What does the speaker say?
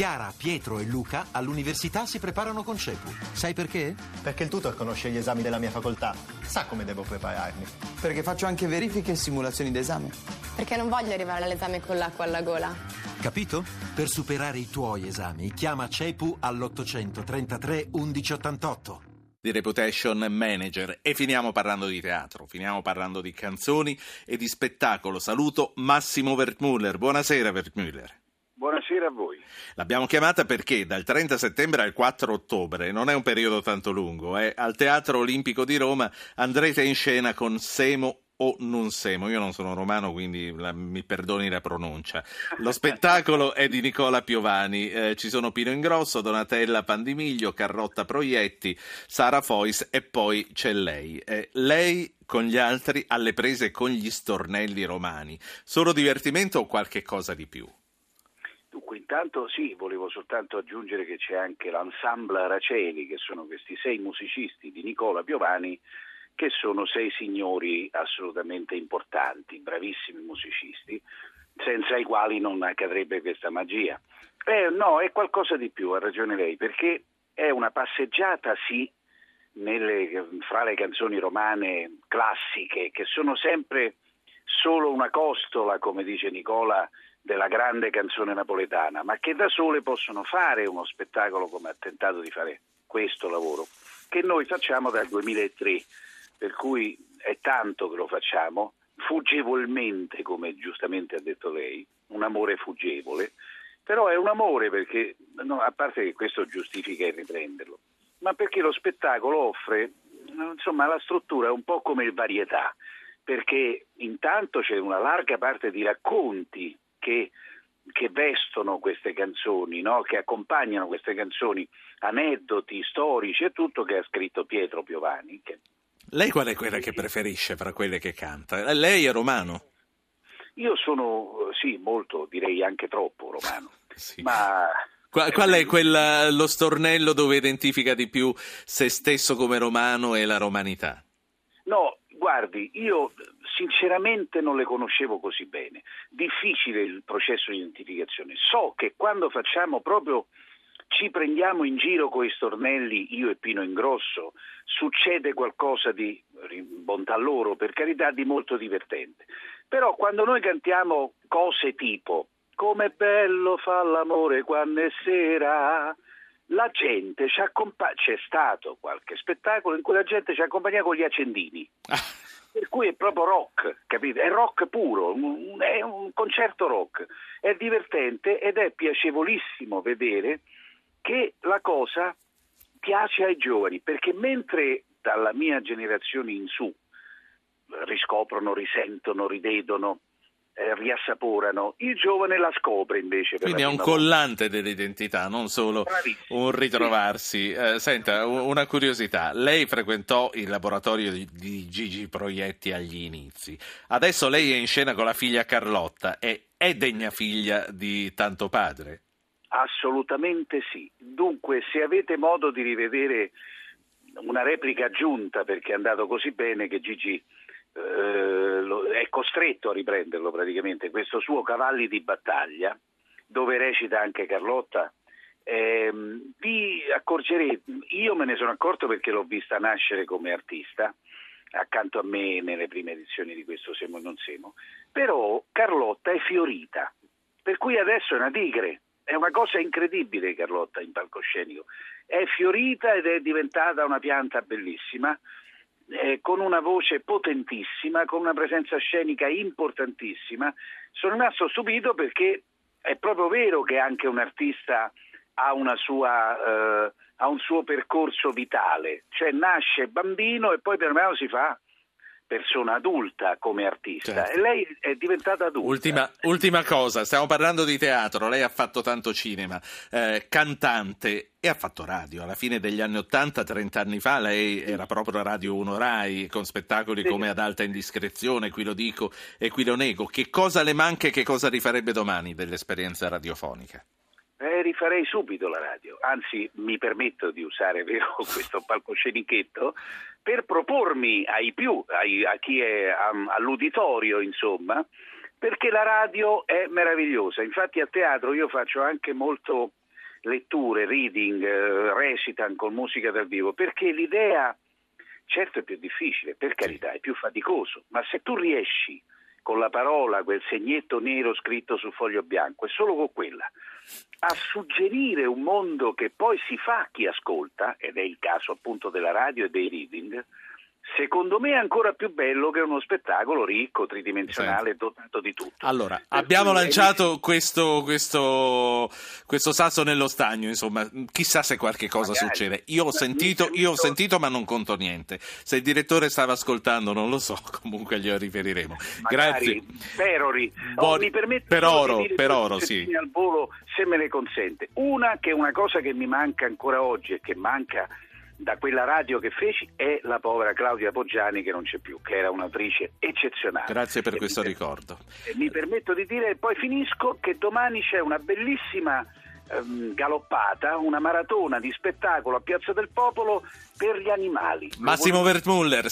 Chiara, Pietro e Luca all'università si preparano con CEPU. Sai perché? Perché il tutor conosce gli esami della mia facoltà, sa come devo prepararmi. Perché faccio anche verifiche e simulazioni d'esame. Perché non voglio arrivare all'esame con l'acqua alla gola. Capito? Per superare i tuoi esami, chiama CEPU all'833 1188 di Reputation Manager e finiamo parlando di teatro, finiamo parlando di canzoni e di spettacolo. Saluto Massimo Wertmüller. Buonasera Wertmüller. Buonasera a voi. L'abbiamo chiamata perché dal 30 settembre al 4 ottobre, non è un periodo tanto lungo, eh, al Teatro Olimpico di Roma andrete in scena con Semo o non Semo, io non sono romano quindi la, mi perdoni la pronuncia. Lo spettacolo è di Nicola Piovani, eh, ci sono Pino Ingrosso, Donatella Pandimiglio, Carrotta Proietti, Sara Fois e poi c'è lei. Eh, lei con gli altri alle prese con gli stornelli romani. Solo divertimento o qualche cosa di più? Dunque, intanto sì, volevo soltanto aggiungere che c'è anche l'ensemble Araceli, che sono questi sei musicisti di Nicola Piovani, che sono sei signori assolutamente importanti, bravissimi musicisti, senza i quali non accadrebbe questa magia. Eh, no, è qualcosa di più, ha ragione lei, perché è una passeggiata, sì, nelle, fra le canzoni romane classiche, che sono sempre solo una costola, come dice Nicola, della grande canzone napoletana, ma che da sole possono fare uno spettacolo come ha tentato di fare questo lavoro, che noi facciamo dal 2003, per cui è tanto che lo facciamo, fuggevolmente, come giustamente ha detto lei, un amore fuggevole, però è un amore perché, no, a parte che questo giustifica il riprenderlo, ma perché lo spettacolo offre, insomma, la struttura è un po' come il varietà, perché intanto c'è una larga parte di racconti che, che vestono queste canzoni, no? che accompagnano queste canzoni, aneddoti storici e tutto che ha scritto Pietro Piovani. Che... Lei qual è quella che preferisce fra quelle che canta? Lei è romano? Io sono, sì, molto, direi anche troppo romano, sì. ma... Qual, qual è quella, lo stornello dove identifica di più se stesso come romano e la romanità? No, guardi, io sinceramente non le conoscevo così bene. Difficile il processo di identificazione. So che quando facciamo proprio ci prendiamo in giro con i stornelli, io e Pino Ingrosso, succede qualcosa di bontà loro, per carità, di molto divertente. Però quando noi cantiamo cose tipo come bello fa l'amore quando è sera, la gente ci accompagna, c'è stato qualche spettacolo in cui la gente ci accompagna con gli accendini. per cui è proprio rock, capite? È rock puro, è un concerto rock, è divertente ed è piacevolissimo vedere che la cosa piace ai giovani, perché mentre dalla mia generazione in su riscoprono, risentono, rivedono, eh, riassaporano, il giovane la scopre invece. Quindi è un collante dell'identità, non solo Bravissimo. un ritrovarsi. Eh, senta, una curiosità, lei frequentò il laboratorio di, di, Gigi Proietti agli inizi, adesso lei è in scena con la figlia Carlotta, e è degna figlia di tanto padre? Assolutamente sì. Dunque, se avete modo di rivedere una replica aggiunta perché è andato così bene che Gigi eh, è costretto a riprenderlo praticamente, questo suo Cavalli di battaglia, dove recita anche Carlotta, eh, vi accorgerete, io me ne sono accorto perché l'ho vista nascere come artista, accanto a me nelle prime edizioni di questo Semo e non Semo, però Carlotta è fiorita, per cui adesso è una tigre, è una cosa incredibile Carlotta in palcoscenico, è fiorita ed è diventata una pianta bellissima, eh, con una voce potentissima, con una presenza scenica importantissima. Sono rimasto stupito perché è proprio vero che anche un artista ha, sua, eh, ha un suo percorso vitale, cioè nasce bambino e poi per me si fa persona adulta come artista certo. e lei è diventata adulta. Ultima, ultima, cosa, stiamo parlando di teatro, lei ha fatto tanto cinema, eh, cantante e ha fatto radio. Alla fine degli anni 80, 30 anni fa, lei era proprio Radio 1 Rai con spettacoli sì. come Ad alta indiscrezione, qui lo dico e qui lo nego. Che cosa le manca e che cosa rifarebbe domani dell'esperienza radiofonica? Eh, rifarei subito la radio, anzi mi permetto di usare vero, questo palcoscenichetto per propormi ai più, ai, a chi è um, all'uditorio insomma, perché la radio è meravigliosa. Infatti a teatro io faccio anche molto letture, reading, eh, recitan con musica dal vivo, perché l'idea, certo è più difficile, per carità, è più faticoso, ma se tu riesci la parola, quel segnetto nero scritto sul foglio bianco, e solo con quella, a suggerire un mondo che poi si fa a chi ascolta, ed è il caso appunto della radio e dei reading, secondo me è ancora più bello che uno spettacolo ricco, tridimensionale, dotato di tutto. Allora, abbiamo lanciato questo, questo, questo sasso nello stagno, insomma, chissà se qualche cosa Magari. succede. Io ho sentito, io ho sentito, ma non conto niente. Se il direttore stava ascoltando, non lo so, comunque glielo riferiremo. Magari, Grazie. Perori. Oh, Buoni- mi permette per oro, di dire per oro, sì. al volo, se me ne consente. Una che è una cosa che mi manca ancora oggi e che manca da quella radio che feci è la povera Claudia Poggiani che non c'è più, che era un'autrice eccezionale. Grazie per E questo mi per- ricordo. mi permetto di dire, e poi finisco, che domani c'è una bellissima ehm, galoppata, una maratona di spettacolo a Piazza del Popolo per gli animali. Massimo Wertmuller,